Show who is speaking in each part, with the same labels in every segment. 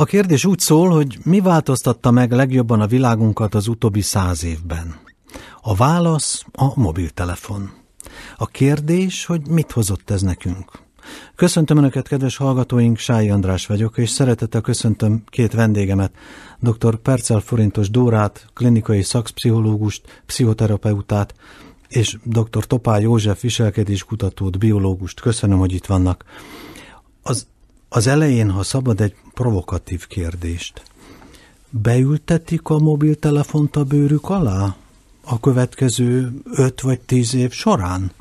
Speaker 1: A kérdés úgy szól, hogy mi változtatta meg legjobban a világunkat az utóbbi száz évben? A válasz a mobiltelefon. A kérdés, hogy mit hozott ez nekünk? Köszöntöm Önöket, kedves hallgatóink, Sái András vagyok, és szeretettel köszöntöm két vendégemet, dr. Percel Forintos Dórát, klinikai szakpszichológust, pszichoterapeutát, és dr. Topá József viselkedéskutatót, biológust. Köszönöm, hogy itt vannak. Az, az elején, ha szabad egy provokatív kérdést. Beültetik a mobiltelefont a bőrük alá a következő öt vagy tíz év során?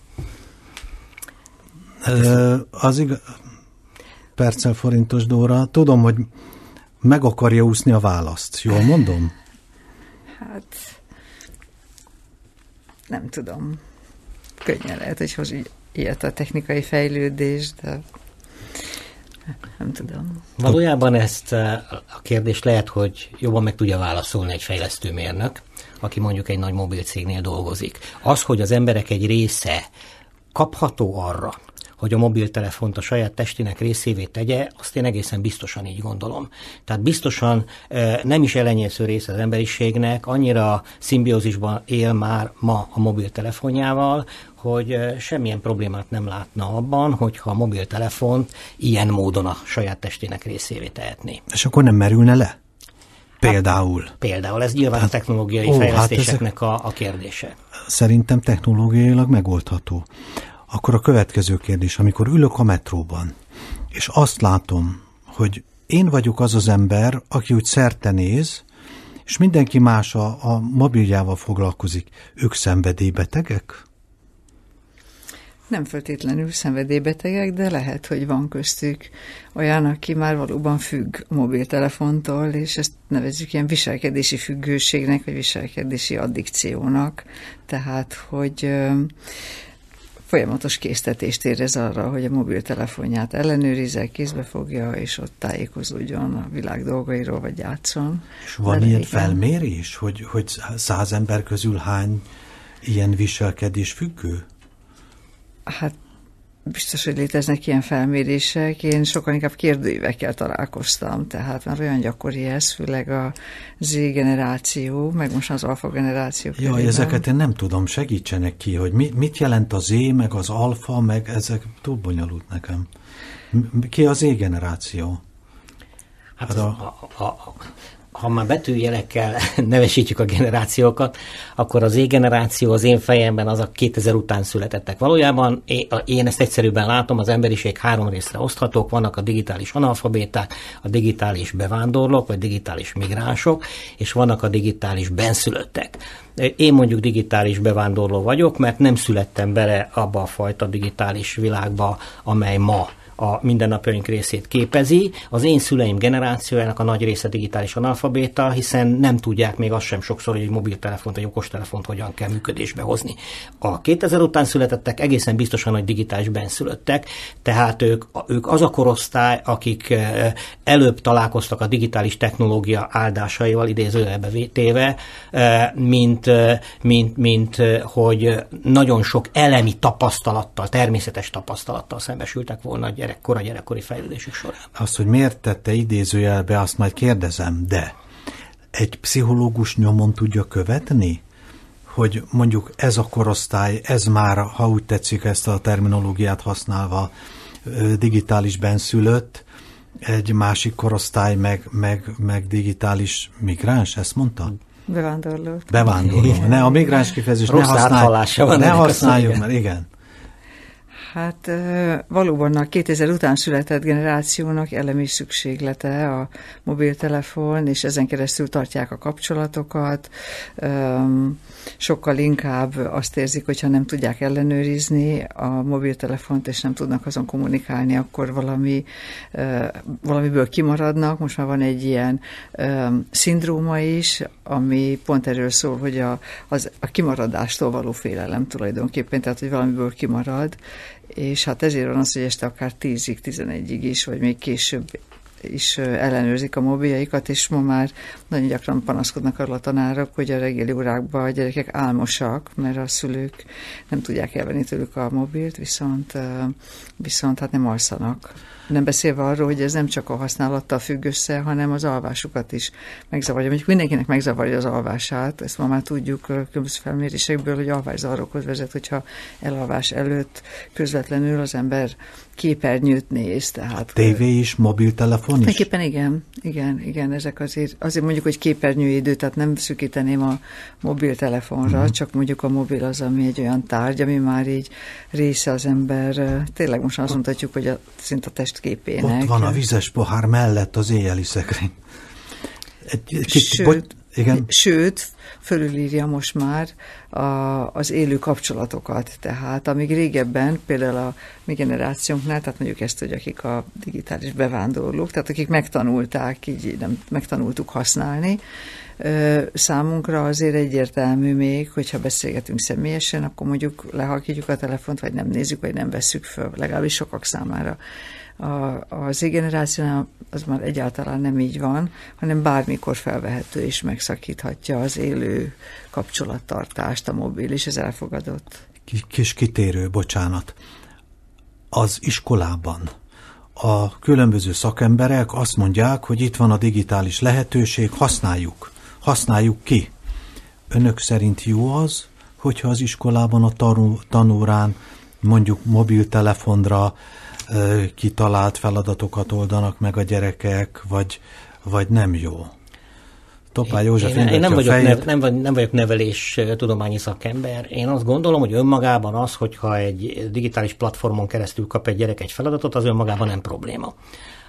Speaker 1: Az igaz... Percel forintos Dóra, tudom, hogy meg akarja úszni a választ. Jól mondom?
Speaker 2: Hát nem tudom. Könnyen lehet, hogy hoz ilyet a technikai fejlődés, de nem tudom.
Speaker 3: Valójában ezt a kérdést lehet, hogy jobban meg tudja válaszolni egy fejlesztőmérnök, aki mondjuk egy nagy mobil cégnél dolgozik. Az, hogy az emberek egy része kapható arra, hogy a mobiltelefont a saját testének részévé tegye, azt én egészen biztosan így gondolom. Tehát biztosan nem is elenyésző része az emberiségnek, annyira szimbiózisban él már ma a mobiltelefonjával, hogy semmilyen problémát nem látna abban, hogyha a mobiltelefont ilyen módon a saját testének részévé tehetné.
Speaker 1: És akkor nem merülne le? Például. Hát,
Speaker 3: például, ez nyilván hát, a technológiai ó, hát fejlesztéseknek hát a, a kérdése.
Speaker 1: Szerintem technológiailag megoldható. Akkor a következő kérdés, amikor ülök a metróban, és azt látom, hogy én vagyok az az ember, aki úgy szerte néz, és mindenki más a, a mobiljával foglalkozik. Ők szenvedélybetegek?
Speaker 2: Nem feltétlenül szenvedélybetegek, de lehet, hogy van köztük olyan, aki már valóban függ a mobiltelefontól, és ezt nevezzük ilyen viselkedési függőségnek, vagy viselkedési addikciónak. Tehát, hogy folyamatos késztetést érez arra, hogy a mobiltelefonját ellenőrizze, kézbe fogja, és ott tájékozódjon a világ dolgairól, vagy játszon.
Speaker 1: És van De ilyen felmérés, hogy, hogy száz ember közül hány ilyen viselkedés függő?
Speaker 2: Hát biztos, hogy léteznek ilyen felmérések. Én sokkal inkább kérdőívekkel találkoztam, tehát már olyan gyakori ez, főleg a Z generáció, meg most az alfa generáció.
Speaker 1: Jaj, körében. ezeket én nem tudom, segítsenek ki, hogy mi, mit jelent a Z, meg az alfa, meg ezek túl bonyolult nekem. Ki az Z generáció?
Speaker 3: Hát, hát a, a, a, ha már betűjelekkel nevesítjük a generációkat, akkor az E-generáció az én fejemben az a 2000 után születettek. Valójában én ezt egyszerűbben látom, az emberiség három részre oszthatók, vannak a digitális analfabéták, a digitális bevándorlók, vagy digitális migránsok, és vannak a digitális benszülöttek. Én mondjuk digitális bevándorló vagyok, mert nem születtem bele abba a fajta digitális világba, amely ma a mindennapjaink részét képezi. Az én szüleim generációjának a nagy része digitális analfabéta, hiszen nem tudják még azt sem sokszor, hogy egy mobiltelefont, egy okostelefont hogyan kell működésbe hozni. A 2000 után születettek egészen biztosan, hogy digitális benszülöttek, tehát ők, ők az a korosztály, akik eh, előbb találkoztak a digitális technológia áldásaival, idézőjelbe téve, eh, mint, eh, mint, mint hogy nagyon sok elemi tapasztalattal, természetes tapasztalattal szembesültek volna a gyerek, kora gyerekkori fejlődésük során.
Speaker 1: Azt, hogy miért tette idézőjelbe, azt majd kérdezem, de egy pszichológus nyomon tudja követni, hogy mondjuk ez a korosztály, ez már, ha úgy tetszik ezt a terminológiát használva, digitális benszülött, egy másik korosztály meg, meg, meg digitális migráns, ezt mondta?
Speaker 2: Bevándorló.
Speaker 1: Bevándorló. Ne, a migráns kifejezés ne használjuk, ne használjuk, mert igen.
Speaker 2: Hát valóban a 2000 után született generációnak elemi szükséglete a mobiltelefon, és ezen keresztül tartják a kapcsolatokat. Sokkal inkább azt érzik, hogyha nem tudják ellenőrizni a mobiltelefont, és nem tudnak azon kommunikálni, akkor valami, valamiből kimaradnak. Most már van egy ilyen szindróma is, ami pont erről szól, hogy a, az, a kimaradástól való félelem tulajdonképpen, tehát hogy valamiből kimarad, és hát ezért van az, hogy este akár 10-ig, 11-ig is, vagy még később is ellenőrzik a mobiljaikat, és ma már nagyon gyakran panaszkodnak arra a tanárok, hogy a reggeli órákban a gyerekek álmosak, mert a szülők nem tudják elvenni tőlük a mobilt, viszont, viszont hát nem alszanak. Nem beszélve arról, hogy ez nem csak a használattal függ össze, hanem az alvásukat is megzavarja. Mondjuk mindenkinek megzavarja az alvását, ezt ma már tudjuk különböző felmérésekből, hogy alvászavarokhoz vezet, hogyha elalvás előtt közvetlenül az ember képernyőt néz. Tehát,
Speaker 1: TV is, mobiltelefon is?
Speaker 2: Éppen igen, igen, igen, ezek azért, azért mondjuk, hogy képernyőidő, tehát nem szűkíteném a mobiltelefonra, uh-huh. csak mondjuk a mobil az, ami egy olyan tárgy, ami már így része az ember, tényleg most azt mondhatjuk, hogy a, szint a testképének.
Speaker 1: Ott van a vizes pohár mellett az éjjeli szekrény.
Speaker 2: Egy, kicsit, Sőt, bogy, igen. Sőt, fölülírja most már a, az élő kapcsolatokat. Tehát amíg régebben, például a mi generációnknál, tehát mondjuk ezt, hogy akik a digitális bevándorlók, tehát akik megtanulták, így nem megtanultuk használni, számunkra azért egyértelmű még, hogyha beszélgetünk személyesen, akkor mondjuk lehalkítjuk a telefont, vagy nem nézzük, vagy nem veszük föl, legalábbis sokak számára a, az generációnál az már egyáltalán nem így van, hanem bármikor felvehető és megszakíthatja az élő kapcsolattartást a mobil, és ez elfogadott.
Speaker 1: Kis kitérő, bocsánat. Az iskolában a különböző szakemberek azt mondják, hogy itt van a digitális lehetőség, használjuk, használjuk ki. Önök szerint jó az, hogyha az iskolában a tanórán mondjuk mobiltelefonra kitalált feladatokat oldanak meg a gyerekek, vagy, vagy nem jó?
Speaker 3: Topá József én, én nem, vagyok nev, nem, nem vagyok nevelés tudományi szakember. Én azt gondolom, hogy önmagában az, hogyha egy digitális platformon keresztül kap egy gyerek egy feladatot, az önmagában nem probléma.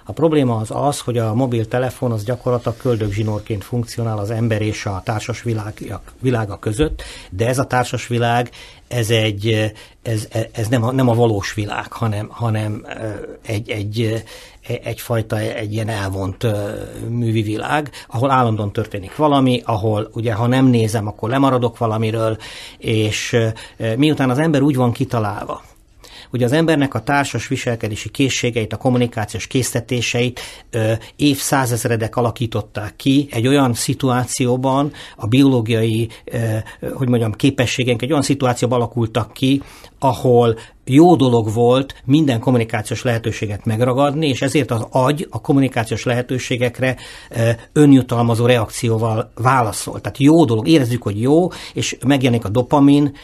Speaker 3: A probléma az az, hogy a mobiltelefon az gyakorlatilag köldögzsinórként funkcionál az ember és a társas világ, világa között, de ez a társas világ, ez egy, ez, ez nem, a, nem a valós világ, hanem, hanem egy, egy, egyfajta, egy ilyen elvont művi világ, ahol állandóan történik valami, ahol ugye ha nem nézem, akkor lemaradok valamiről, és miután az ember úgy van kitalálva, hogy az embernek a társas viselkedési készségeit, a kommunikációs késztetéseit ö, évszázezredek alakították ki egy olyan szituációban, a biológiai, hogy mondjam, képességeink egy olyan szituációban alakultak ki, ahol jó dolog volt minden kommunikációs lehetőséget megragadni, és ezért az agy a kommunikációs lehetőségekre önjutalmazó reakcióval válaszol. Tehát jó dolog, érezzük, hogy jó, és megjelenik a dopamin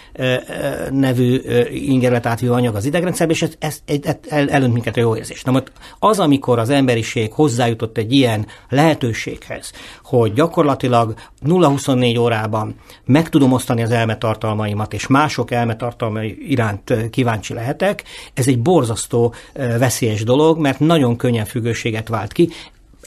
Speaker 3: nevű ingerlet átvívő anyag az idegrendszerbe, és ez, ez, ez el, elönt minket a jó érzés. Na most az, amikor az emberiség hozzájutott egy ilyen lehetőséghez, hogy gyakorlatilag 0-24 órában meg tudom osztani az elmetartalmaimat, és mások elmetartalmai iránt kíváncsi lehetek. Ez egy borzasztó veszélyes dolog, mert nagyon könnyen függőséget vált ki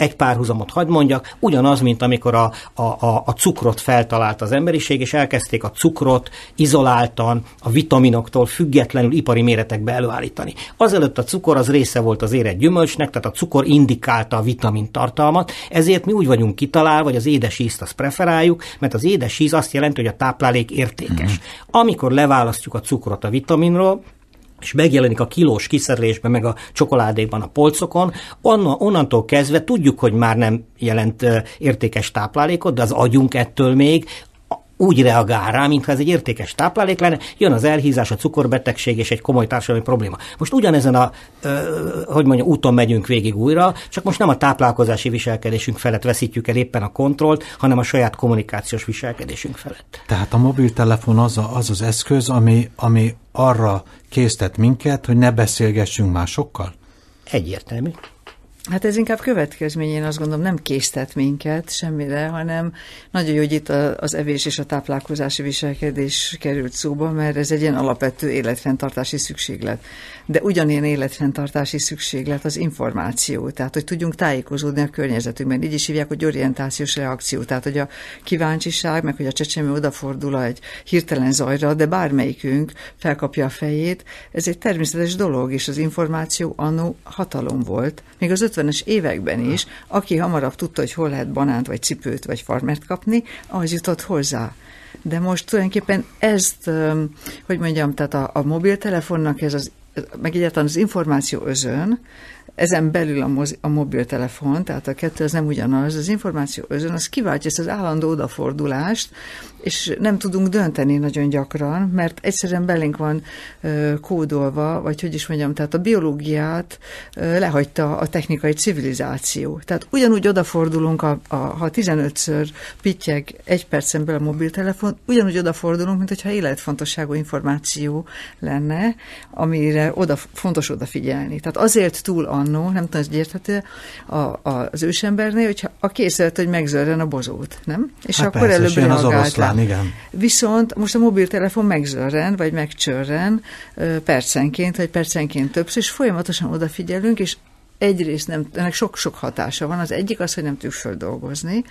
Speaker 3: egy párhuzamot hagy mondjak, ugyanaz, mint amikor a, a, a, a cukrot feltalált az emberiség, és elkezdték a cukrot izoláltan, a vitaminoktól függetlenül ipari méretekbe előállítani. Azelőtt a cukor az része volt az érett gyümölcsnek, tehát a cukor indikálta a vitamin tartalmat, ezért mi úgy vagyunk kitalálva, hogy az édes ízt azt preferáljuk, mert az édes íz azt jelenti, hogy a táplálék értékes. Mm. Amikor leválasztjuk a cukrot a vitaminról, és megjelenik a kilós kiszerelésben, meg a csokoládékban a polcokon, onnan, onnantól kezdve tudjuk, hogy már nem jelent értékes táplálékot, de az agyunk ettől még úgy reagál rá, mintha ez egy értékes táplálék lenne, jön az elhízás, a cukorbetegség és egy komoly társadalmi probléma. Most ugyanezen a, ö, hogy mondjam, úton megyünk végig újra, csak most nem a táplálkozási viselkedésünk felett veszítjük el éppen a kontrollt, hanem a saját kommunikációs viselkedésünk felett.
Speaker 1: Tehát a mobiltelefon az a, az, az eszköz, ami, ami arra késztet minket, hogy ne beszélgessünk másokkal?
Speaker 3: Egyértelmű.
Speaker 2: Hát ez inkább következmény, én azt gondolom, nem késztet minket semmire, hanem nagyon jó, hogy itt az evés és a táplálkozási viselkedés került szóba, mert ez egy ilyen alapvető életfenntartási szükséglet. De ugyanilyen életfenntartási szükséglet az információ, tehát hogy tudjunk tájékozódni a környezetünkben. Így is hívják, hogy orientációs reakció, tehát hogy a kíváncsiság, meg hogy a csecsemő odafordul egy hirtelen zajra, de bármelyikünk felkapja a fejét, ez egy természetes dolog, és az információ annó hatalom volt. Még az 50-es években is, aki hamarabb tudta, hogy hol lehet banánt, vagy cipőt, vagy farmert kapni, az jutott hozzá. De most tulajdonképpen ezt, hogy mondjam, tehát a, a mobiltelefonnak ez az, meg egyáltalán az információ özön, ezen belül a, mozi, a mobiltelefon, tehát a kettő az nem ugyanaz, az információ özön, az kiváltja ezt az állandó odafordulást, és nem tudunk dönteni nagyon gyakran, mert egyszerűen belénk van ö, kódolva, vagy hogy is mondjam, tehát a biológiát ö, lehagyta a technikai civilizáció. Tehát ugyanúgy odafordulunk, a, a, ha 15-ször pittyeg egy percen belül a mobiltelefon, ugyanúgy odafordulunk, mint hogyha életfontosságú információ lenne, amire oda, fontos odafigyelni. Tehát azért túl annó, nem tudom, hogy érthető a, a, az ősembernél, hogyha a készült, hogy megzörren a bozót, nem?
Speaker 1: És hát akkor persze, előbb az igen.
Speaker 2: Viszont most a mobiltelefon megzörren, vagy megcsörren percenként, vagy percenként többször, és folyamatosan odafigyelünk, és egyrészt nem, ennek sok-sok hatása van. Az egyik az, hogy nem tudjuk földolgozni.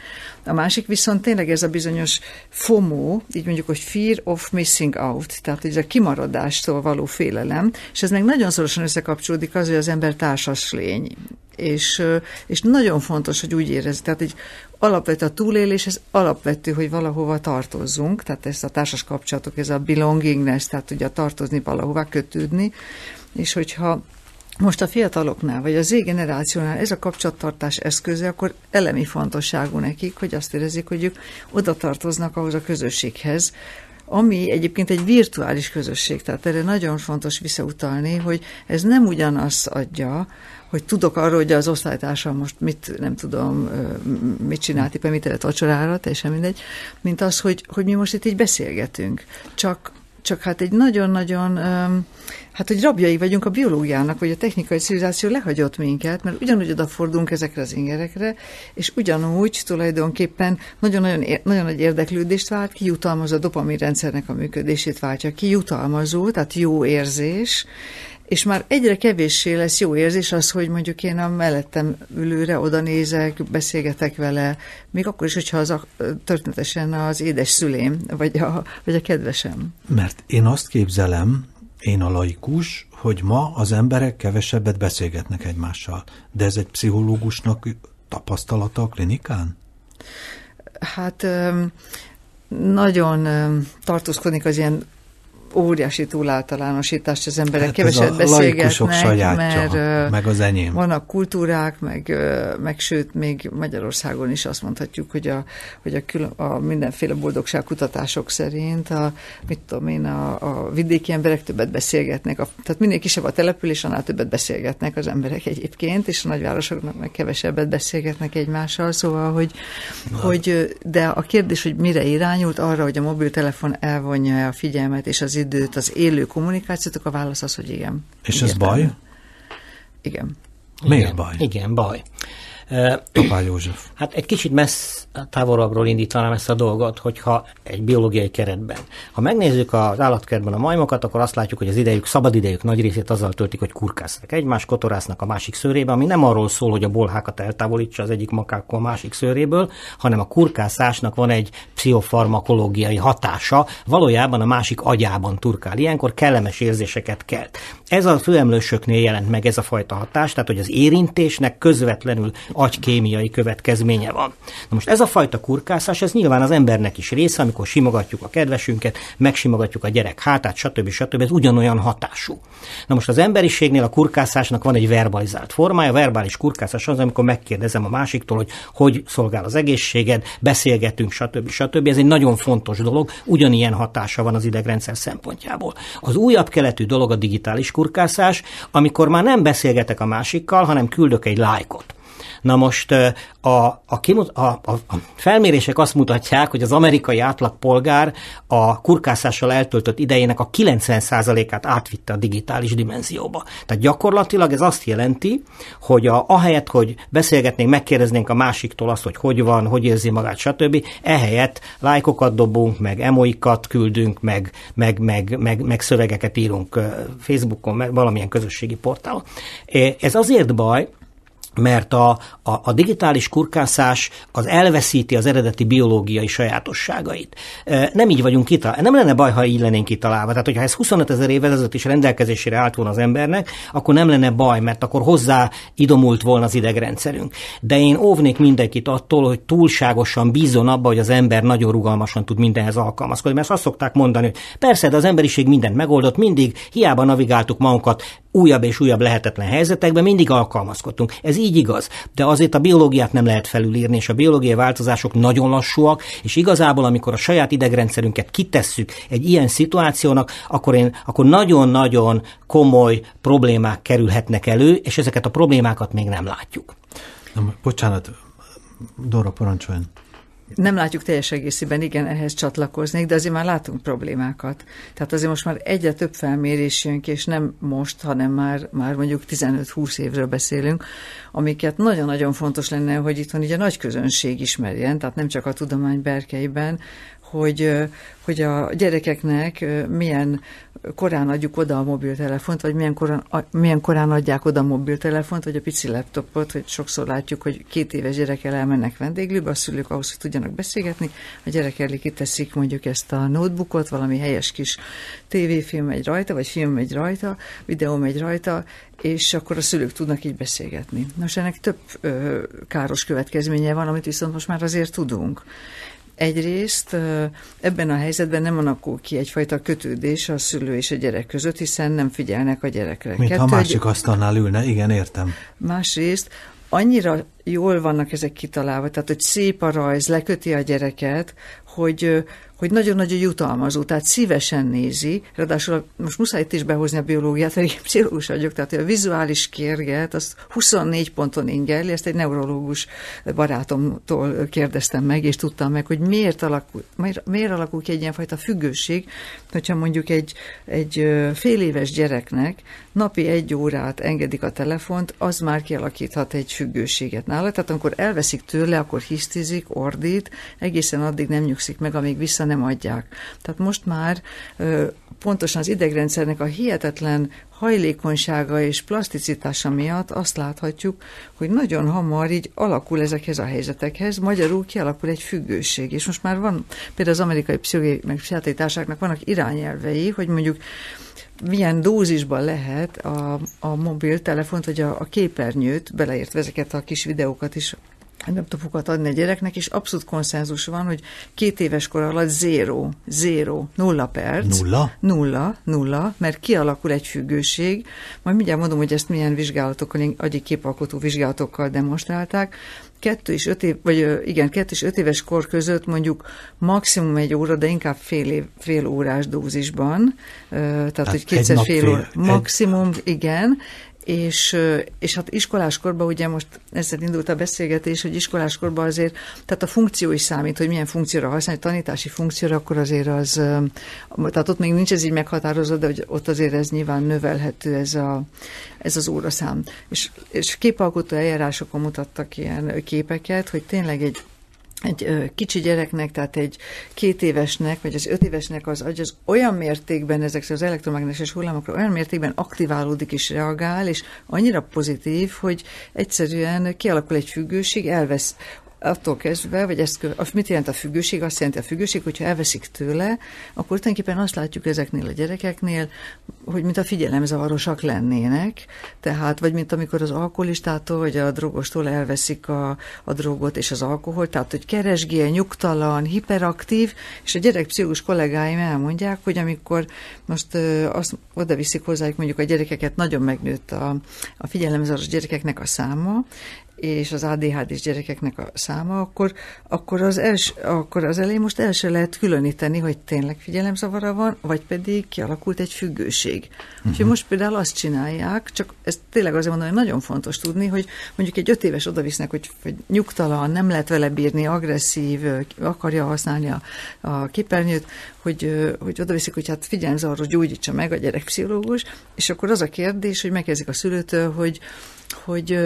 Speaker 2: A másik viszont tényleg ez a bizonyos FOMO, így mondjuk, hogy fear of missing out, tehát ez a kimaradástól való félelem, és ez meg nagyon szorosan összekapcsolódik az, hogy az ember társas lény. És, és nagyon fontos, hogy úgy érez, tehát egy alapvető a túlélés, ez alapvető, hogy valahova tartozzunk, tehát ez a társas kapcsolatok, ez a belongingness, tehát ugye tartozni valahová, kötődni, és hogyha most a fiataloknál, vagy az Z generációnál ez a kapcsolattartás eszköze, akkor elemi fontosságú nekik, hogy azt érezik, hogy ők oda tartoznak ahhoz a közösséghez, ami egyébként egy virtuális közösség, tehát erre nagyon fontos visszautalni, hogy ez nem ugyanazt adja, hogy tudok arról, hogy az osztálytársam most mit, nem tudom, mit csinált, éppen mit tett vacsorára, teljesen mindegy, mint az, hogy, hogy mi most itt így beszélgetünk. Csak csak hát egy nagyon-nagyon, hát hogy rabjai vagyunk a biológiának, vagy a technikai civilizáció lehagyott minket, mert ugyanúgy odafordulunk ezekre az ingerekre, és ugyanúgy tulajdonképpen nagyon-nagyon nagyon nagy érdeklődést vált ki, jutalmazó a dopamin rendszernek a működését váltja ki, jutalmazó, tehát jó érzés, és már egyre kevéssé lesz jó érzés az, hogy mondjuk én a mellettem ülőre oda nézek, beszélgetek vele, még akkor is, hogyha az a, történetesen az édes szülém, vagy a, vagy a kedvesem.
Speaker 1: Mert én azt képzelem, én a laikus, hogy ma az emberek kevesebbet beszélgetnek egymással. De ez egy pszichológusnak tapasztalata a klinikán?
Speaker 2: Hát nagyon tartózkodik az ilyen óriási túláltalánosítást, az emberek. Hát keveset beszélgetnek,
Speaker 1: sajátja, mert meg az enyém.
Speaker 2: vannak kultúrák, meg, meg sőt, még Magyarországon is azt mondhatjuk, hogy a, hogy a, külön, a mindenféle boldogságkutatások szerint a, mit tudom én, a, a vidéki emberek többet beszélgetnek, a, tehát minél kisebb a település, annál többet beszélgetnek az emberek egyébként, és a nagyvárosoknak meg kevesebbet beszélgetnek egymással, szóval, hogy, hogy de a kérdés, hogy mire irányult, arra, hogy a mobiltelefon elvonja a figyelmet, és az időt, az élő kommunikációt, akkor a válasz az, hogy igen.
Speaker 1: És ez baj?
Speaker 2: Igen.
Speaker 1: Miért
Speaker 3: igen,
Speaker 1: baj?
Speaker 3: Igen, baj.
Speaker 1: Topá József.
Speaker 3: Hát egy kicsit messz, távolabbról indítanám ezt a dolgot, hogyha egy biológiai keretben. Ha megnézzük az állatkertben a majmokat, akkor azt látjuk, hogy az idejük, szabad idejük nagy részét azzal töltik, hogy kurkásznak. Egymás kotorásznak a másik szőrébe, ami nem arról szól, hogy a bolhákat eltávolítsa az egyik makákkal a másik szőréből, hanem a kurkászásnak van egy pszichofarmakológiai hatása, valójában a másik agyában turkál. Ilyenkor kellemes érzéseket kelt. Ez a főemlősöknél jelent meg ez a fajta hatás, tehát hogy az érintésnek közvetlenül agykémiai következménye van. Na most ez a fajta kurkászás, ez nyilván az embernek is része, amikor simogatjuk a kedvesünket, megsimogatjuk a gyerek hátát, stb. stb. Ez ugyanolyan hatású. Na most az emberiségnél a kurkászásnak van egy verbalizált formája, a verbális kurkászás az, amikor megkérdezem a másiktól, hogy hogy szolgál az egészséged, beszélgetünk, stb. stb. Ez egy nagyon fontos dolog, ugyanilyen hatása van az idegrendszer szempontjából. Az újabb keletű dolog a digitális kurkászás, amikor már nem beszélgetek a másikkal, hanem küldök egy lájkot. Na most a, a, a, a, a felmérések azt mutatják, hogy az amerikai átlagpolgár a kurkászással eltöltött idejének a 90%-át átvitte a digitális dimenzióba. Tehát gyakorlatilag ez azt jelenti, hogy a, ahelyett, hogy beszélgetnénk, megkérdeznénk a másiktól azt, hogy hogy van, hogy érzi magát, stb., ehelyett lájkokat dobunk, meg emoikat küldünk, meg, meg, meg, meg, meg szövegeket írunk Facebookon, meg valamilyen közösségi portálon. Ez azért baj, mert a, a, a digitális kurkászás az elveszíti az eredeti biológiai sajátosságait. Nem így vagyunk kitalálva. Nem lenne baj, ha így lennénk kitalálva. Tehát, hogyha ez 25 ezer évvel ezelőtt is rendelkezésére állt volna az embernek, akkor nem lenne baj, mert akkor hozzá idomult volna az idegrendszerünk. De én óvnék mindenkit attól, hogy túlságosan bízon abba, hogy az ember nagyon rugalmasan tud mindenhez alkalmazkodni. Mert azt szokták mondani, hogy persze, de az emberiség mindent megoldott, mindig hiába navigáltuk magunkat újabb és újabb lehetetlen helyzetekben mindig alkalmazkodtunk. Ez így igaz, de azért a biológiát nem lehet felülírni, és a biológiai változások nagyon lassúak, és igazából, amikor a saját idegrendszerünket kitesszük egy ilyen szituációnak, akkor, én, akkor nagyon-nagyon komoly problémák kerülhetnek elő, és ezeket a problémákat még nem látjuk.
Speaker 1: Na, bocsánat, Dora, parancsoljon.
Speaker 2: Nem látjuk teljes egészében, igen, ehhez csatlakoznék, de azért már látunk problémákat. Tehát azért most már egyre több felmérés jön ki, és nem most, hanem már, már mondjuk 15-20 évről beszélünk, amiket nagyon-nagyon fontos lenne, hogy itthon így a nagy közönség ismerjen, tehát nem csak a tudomány berkeiben, hogy, hogy a gyerekeknek milyen korán adjuk oda a mobiltelefont, vagy milyen korán, milyen korán adják oda a mobiltelefont, vagy a pici laptopot, hogy sokszor látjuk, hogy két éves gyerekkel elmennek vendéglőbe, a szülők ahhoz, hogy tudjanak beszélgetni, a gyerek elé kiteszik mondjuk ezt a notebookot, valami helyes kis tévéfilm megy rajta, vagy film megy rajta, videó megy rajta, és akkor a szülők tudnak így beszélgetni. Nos, ennek több ö, káros következménye van, amit viszont most már azért tudunk. Egyrészt ebben a helyzetben nem alakul ki egyfajta kötődés a szülő és a gyerek között, hiszen nem figyelnek a gyerekre.
Speaker 1: Mint Kettő, ha másik asztalnál ülne, igen, értem.
Speaker 2: Másrészt annyira jól vannak ezek kitalálva, tehát hogy szép a rajz, leköti a gyereket, hogy, hogy nagyon-nagyon jutalmazó, tehát szívesen nézi, ráadásul most muszáj itt is behozni a biológiát, mert én pszichológus vagyok, tehát a vizuális kérget, azt 24 ponton ingerli, ezt egy neurológus barátomtól kérdeztem meg, és tudtam meg, hogy miért alakul, miért, miért alakul ki egy ilyenfajta függőség, hogyha mondjuk egy, egy fél éves gyereknek napi egy órát engedik a telefont, az már kialakíthat egy függőséget nála, tehát amikor elveszik tőle, akkor hisztizik, ordít, egészen addig nem nyugszik meg, amíg vissza nem adják. Tehát most már pontosan az idegrendszernek a hihetetlen hajlékonysága és plaszticitása miatt azt láthatjuk, hogy nagyon hamar így alakul ezekhez a helyzetekhez, magyarul kialakul egy függőség. És most már van, például az amerikai pszichológiai meg pszichiátriásáknak vannak irányelvei, hogy mondjuk milyen dózisban lehet a, a mobiltelefont, vagy a, a képernyőt, beleértve ezeket a kis videókat is laptopokat adni a gyereknek, és abszolút konszenzus van, hogy két éves kor alatt zéro, zéro, nulla perc.
Speaker 1: Nulla?
Speaker 2: Nulla, nulla, mert kialakul egy függőség. Majd mindjárt mondom, hogy ezt milyen vizsgálatokkal, agyi képalkotó vizsgálatokkal demonstrálták. Kettő és öt év, vagy igen, kettő és öt éves kor között mondjuk maximum egy óra, de inkább fél, év, fél órás dózisban, tehát, tehát hogy kétszer fél, fél óra. Maximum, egy... igen, és, és hát iskoláskorban ugye most ezzel indult a beszélgetés, hogy iskoláskorban azért, tehát a funkció is számít, hogy milyen funkcióra használni, tanítási funkcióra, akkor azért az, tehát ott még nincs ez így meghatározott, de hogy ott azért ez nyilván növelhető ez, a, ez az óraszám. És, és képalkotó eljárásokon mutattak ilyen képeket, hogy tényleg egy egy kicsi gyereknek, tehát egy két évesnek, vagy az öt évesnek az agy az olyan mértékben, ezek az elektromágneses hullámokra olyan mértékben aktiválódik és reagál, és annyira pozitív, hogy egyszerűen kialakul egy függőség, elvesz attól kezdve, vagy ezt, az mit jelent a függőség? Azt jelenti a függőség, hogyha elveszik tőle, akkor tulajdonképpen azt látjuk ezeknél a gyerekeknél, hogy mint a figyelemzavarosak lennének, tehát, vagy mint amikor az alkoholistától, vagy a drogostól elveszik a, a drogot és az alkoholt, tehát, hogy keresgél, nyugtalan, hiperaktív, és a gyerek pszichológus kollégáim elmondják, hogy amikor most ö, azt oda viszik hozzájuk, mondjuk a gyerekeket, nagyon megnőtt a, a figyelemzavaros gyerekeknek a száma, és az ADHD-s gyerekeknek a száma, akkor, akkor, az els, akkor az elején most el se lehet különíteni, hogy tényleg figyelemzavara van, vagy pedig kialakult egy függőség. Uh-huh. Úgyhogy most például azt csinálják, csak ezt tényleg azért mondom, hogy nagyon fontos tudni, hogy mondjuk egy öt éves odavisznek, hogy, hogy nyugtalan, nem lehet vele bírni, agresszív, akarja használni a, a képernyőt, hogy, hogy odaviszik, hogy hát figyelemzavaros gyógyítsa meg a gyerekpszichológus, és akkor az a kérdés, hogy megkezdik a szülőtől, hogy hogy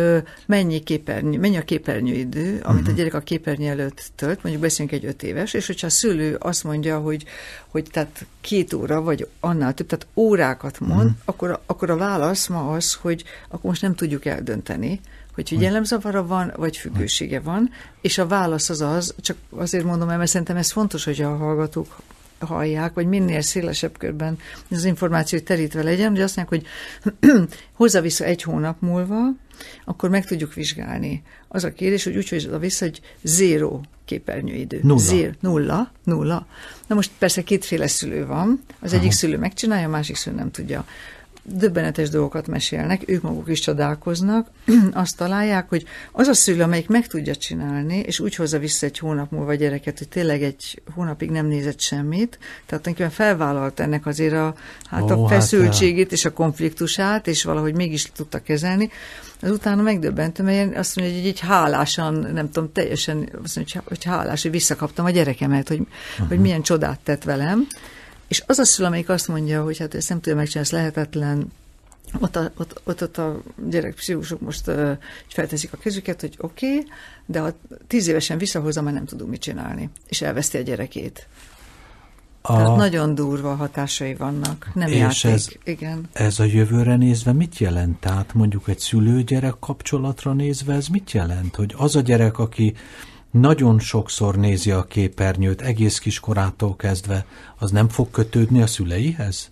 Speaker 2: mennyi, képernyő, mennyi a képernyőidő, amit uh-huh. a mhm. gyerek a képernyő előtt tölt, mondjuk beszélünk egy öt éves, és hogyha a szülő azt mondja, hogy, hogy tehát két óra, vagy annál több, tehát órákat mond, uh-huh. akkor, akkor a válasz ma az, hogy akkor most nem tudjuk eldönteni, hogy figyelemzavara van, vagy függősége van, és a válasz az az, csak azért mondom, mert szerintem ez fontos, hogy a hallgatók hallják, vagy minél szélesebb körben az információ terítve legyen, hogy azt mondják, hogy hozza vissza egy hónap múlva, akkor meg tudjuk vizsgálni. Az a kérdés, hogy úgy hozza vissza, hogy zéro képernyőidő.
Speaker 1: Nulla.
Speaker 2: Zér, nulla, nulla. Na most persze kétféle szülő van. Az egyik szülő megcsinálja, a másik szülő nem tudja döbbenetes dolgokat mesélnek, ők maguk is csodálkoznak, azt találják, hogy az a szülő, amelyik meg tudja csinálni, és úgy hozza vissza egy hónap múlva a gyereket, hogy tényleg egy hónapig nem nézett semmit, tehát tulajdonképpen felvállalt ennek azért a, hát Ó, a hát, feszültségét hát, és a konfliktusát, és valahogy mégis tudta kezelni, az utána megdöbbentem, mert azt mondja, hogy így hálásan, nem tudom, teljesen, azt mondja, hogy hálás, hogy visszakaptam a gyerekemet, hogy, uh-huh. hogy milyen csodát tett velem. És az a szül, amelyik azt mondja, hogy hát ezt nem tudom megcsinálni, ez lehetetlen, ott a, ott, ott, ott a gyerekpszichológusok most uh, felteszik a kezüket, hogy oké, okay, de ha tíz évesen visszahozza, már nem tudunk mit csinálni, és elveszti a gyerekét. A... Tehát nagyon durva hatásai vannak, nem és játék.
Speaker 1: Ez,
Speaker 2: igen.
Speaker 1: ez a jövőre nézve mit jelent? Tehát mondjuk egy szülő-gyerek kapcsolatra nézve ez mit jelent? Hogy az a gyerek, aki nagyon sokszor nézi a képernyőt, egész kiskorától kezdve, az nem fog kötődni a szüleihez?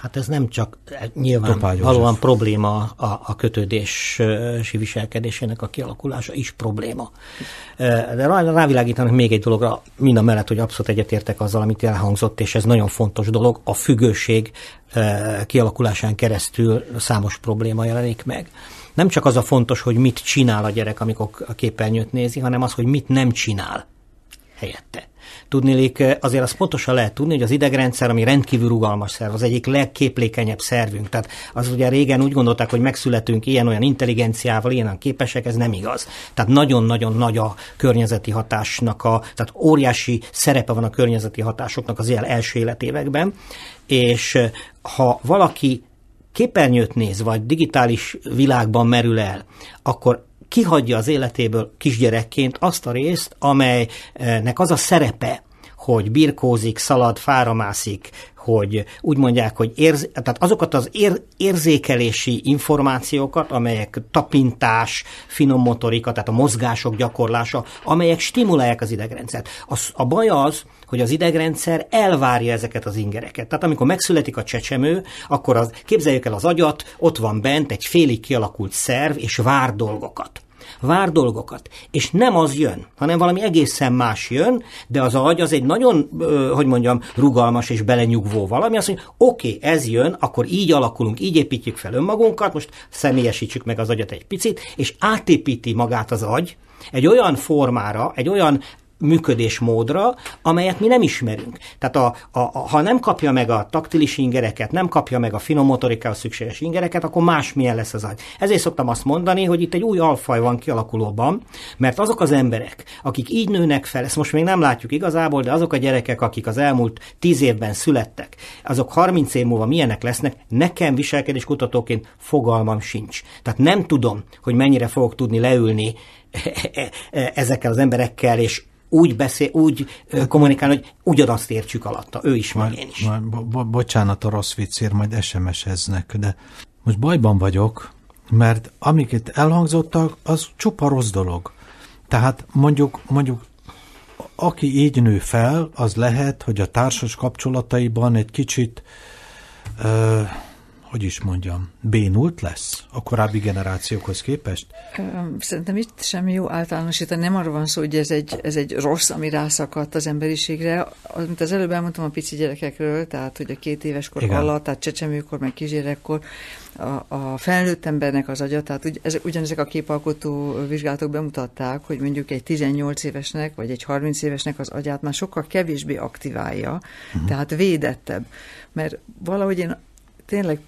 Speaker 3: Hát ez nem csak nyilván Topágy valóan probléma a, a kötődési viselkedésének a kialakulása is probléma. De rávilágítanak még egy dologra, mind a mellett, hogy abszolút egyetértek azzal, amit elhangzott, és ez nagyon fontos dolog, a függőség kialakulásán keresztül számos probléma jelenik meg. Nem csak az a fontos, hogy mit csinál a gyerek, amikor a képernyőt nézi, hanem az, hogy mit nem csinál helyette. Tudnilik, eh, azért azt pontosan lehet tudni, hogy az idegrendszer, ami rendkívül rugalmas szerv, az egyik legképlékenyebb szervünk. Tehát az ugye régen úgy gondolták, hogy megszületünk ilyen-olyan intelligenciával, ilyen képesek, ez nem igaz. Tehát nagyon-nagyon nagy a környezeti hatásnak, a, tehát óriási szerepe van a környezeti hatásoknak az ilyen első életévekben, és eh, ha valaki képernyőt néz, vagy digitális világban merül el, akkor kihagyja az életéből kisgyerekként azt a részt, amelynek az a szerepe, hogy birkózik, szalad, fáramászik, hogy úgy mondják, hogy érz, tehát azokat az ér, érzékelési információkat, amelyek tapintás, finom motorika, tehát a mozgások gyakorlása, amelyek stimulálják az idegrendszert. Az, a baj az, hogy az idegrendszer elvárja ezeket az ingereket. Tehát amikor megszületik a csecsemő, akkor az, képzeljük el az agyat, ott van bent egy félig kialakult szerv, és vár dolgokat vár dolgokat, és nem az jön, hanem valami egészen más jön, de az agy az egy nagyon, hogy mondjam, rugalmas és belenyugvó valami, azt mondja, oké, okay, ez jön, akkor így alakulunk, így építjük fel önmagunkat, most személyesítsük meg az agyat egy picit, és átépíti magát az agy, egy olyan formára, egy olyan működésmódra, amelyet mi nem ismerünk. Tehát a, a, a, ha nem kapja meg a taktilis ingereket, nem kapja meg a finom motorikához szükséges ingereket, akkor másmilyen lesz az agy. Ezért szoktam azt mondani, hogy itt egy új alfaj van kialakulóban, mert azok az emberek, akik így nőnek fel, ezt most még nem látjuk igazából, de azok a gyerekek, akik az elmúlt tíz évben születtek, azok 30 év múlva milyenek lesznek, nekem viselkedés kutatóként fogalmam sincs. Tehát nem tudom, hogy mennyire fogok tudni leülni ezekkel az emberekkel, és úgy beszél, úgy kommunikál, hogy ugyanazt értsük alatta, ő is, meg én is.
Speaker 1: Majd, bo- bocsánat a rossz viccért, majd SMS-eznek, de most bajban vagyok, mert amiket elhangzottak, az csupa rossz dolog. Tehát mondjuk, mondjuk aki így nő fel, az lehet, hogy a társas kapcsolataiban egy kicsit uh, hogy is mondjam, bénult lesz a korábbi generációkhoz képest?
Speaker 2: Szerintem itt sem jó általánosítani. Nem arról van szó, hogy ez egy, ez egy rossz, ami rászakadt az emberiségre. Mint az előbb elmondtam a pici gyerekekről, tehát hogy a két éves kor Igen. alatt, tehát csecsemőkor, meg kisgyerekkor, a, a felnőtt embernek az agya, tehát ugy, ez, ugyanezek a képalkotó vizsgálatok bemutatták, hogy mondjuk egy 18 évesnek, vagy egy 30 évesnek az agyát már sokkal kevésbé aktiválja, uh-huh. tehát védettebb. Mert valahogy én tényleg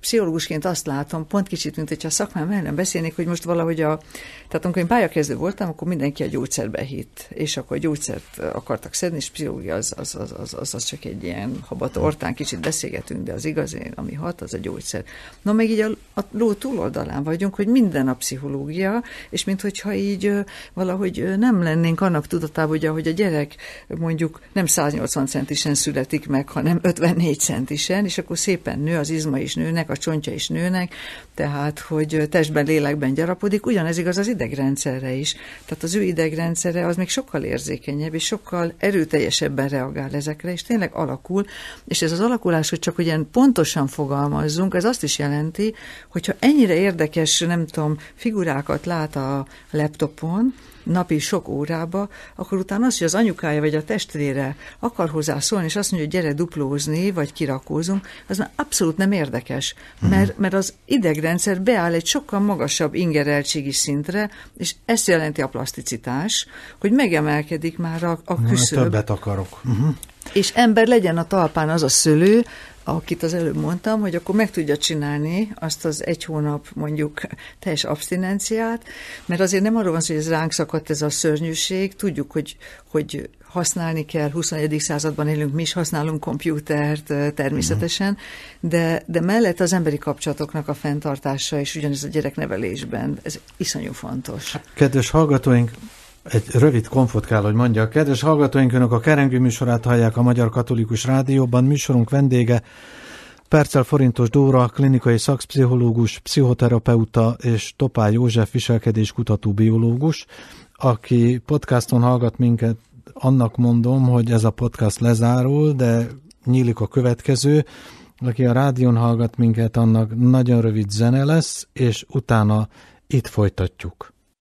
Speaker 2: pszichológusként azt látom, pont kicsit, mint hogyha a szakmám ellen beszélnék, hogy most valahogy a, tehát amikor én pályakezdő voltam, akkor mindenki a gyógyszerbe hitt, és akkor a gyógyszert akartak szedni, és pszichológia az, az, az, az, az, csak egy ilyen habat ortán, kicsit beszélgetünk, de az igazi, ami hat, az a gyógyszer. No, meg így a, a ló túloldalán vagyunk, hogy minden a pszichológia, és minthogyha így valahogy nem lennénk annak tudatában, hogy ahogy a gyerek mondjuk nem 180 centisen születik meg, hanem 54 centisen, és akkor szépen nő, az izma is nőnek, a csontja is nőnek, tehát hogy testben, lélekben gyarapodik, ugyanez igaz az idegrendszerre is. Tehát az ő idegrendszere az még sokkal érzékenyebb, és sokkal erőteljesebben reagál ezekre, és tényleg alakul, és ez az alakulás, hogy csak ugyan pontosan fogalmazzunk, ez azt is jelenti, hogyha ennyire érdekes, nem tudom, figurákat lát a laptopon, napi sok órába, akkor utána az, hogy az anyukája vagy a testvére akar hozzá szólni, és azt mondja, hogy gyere duplózni, vagy kirakózunk, az már abszolút nem érdekes. megoldás, mert, mert az idegrendszer beáll egy sokkal magasabb ingereltségi szintre, és ezt jelenti a plaszticitás, hogy megemelkedik már a, a küszöb.
Speaker 1: Többet akarok. Uh-huh.
Speaker 2: És ember legyen a talpán az a szülő, akit az előbb mondtam, hogy akkor meg tudja csinálni azt az egy hónap mondjuk teljes abstinenciát, mert azért nem arról van szó, hogy ez ránk szakadt ez a szörnyűség, tudjuk, hogy, hogy használni kell, 21. században élünk, mi is használunk kompjútert természetesen, de, de mellett az emberi kapcsolatoknak a fenntartása és ugyanez a gyereknevelésben, ez iszonyú fontos.
Speaker 1: Kedves hallgatóink, egy rövid konfot kell, hogy mondja. Kedves hallgatóink, önök a Kerengő műsorát hallják a Magyar Katolikus Rádióban. Műsorunk vendége Percel Forintos Dóra, klinikai szakpszichológus, pszichoterapeuta és Topá József viselkedéskutató biológus, aki podcaston hallgat minket, annak mondom, hogy ez a podcast lezárul, de nyílik a következő. Aki a rádión hallgat minket, annak nagyon rövid zene lesz, és utána itt folytatjuk.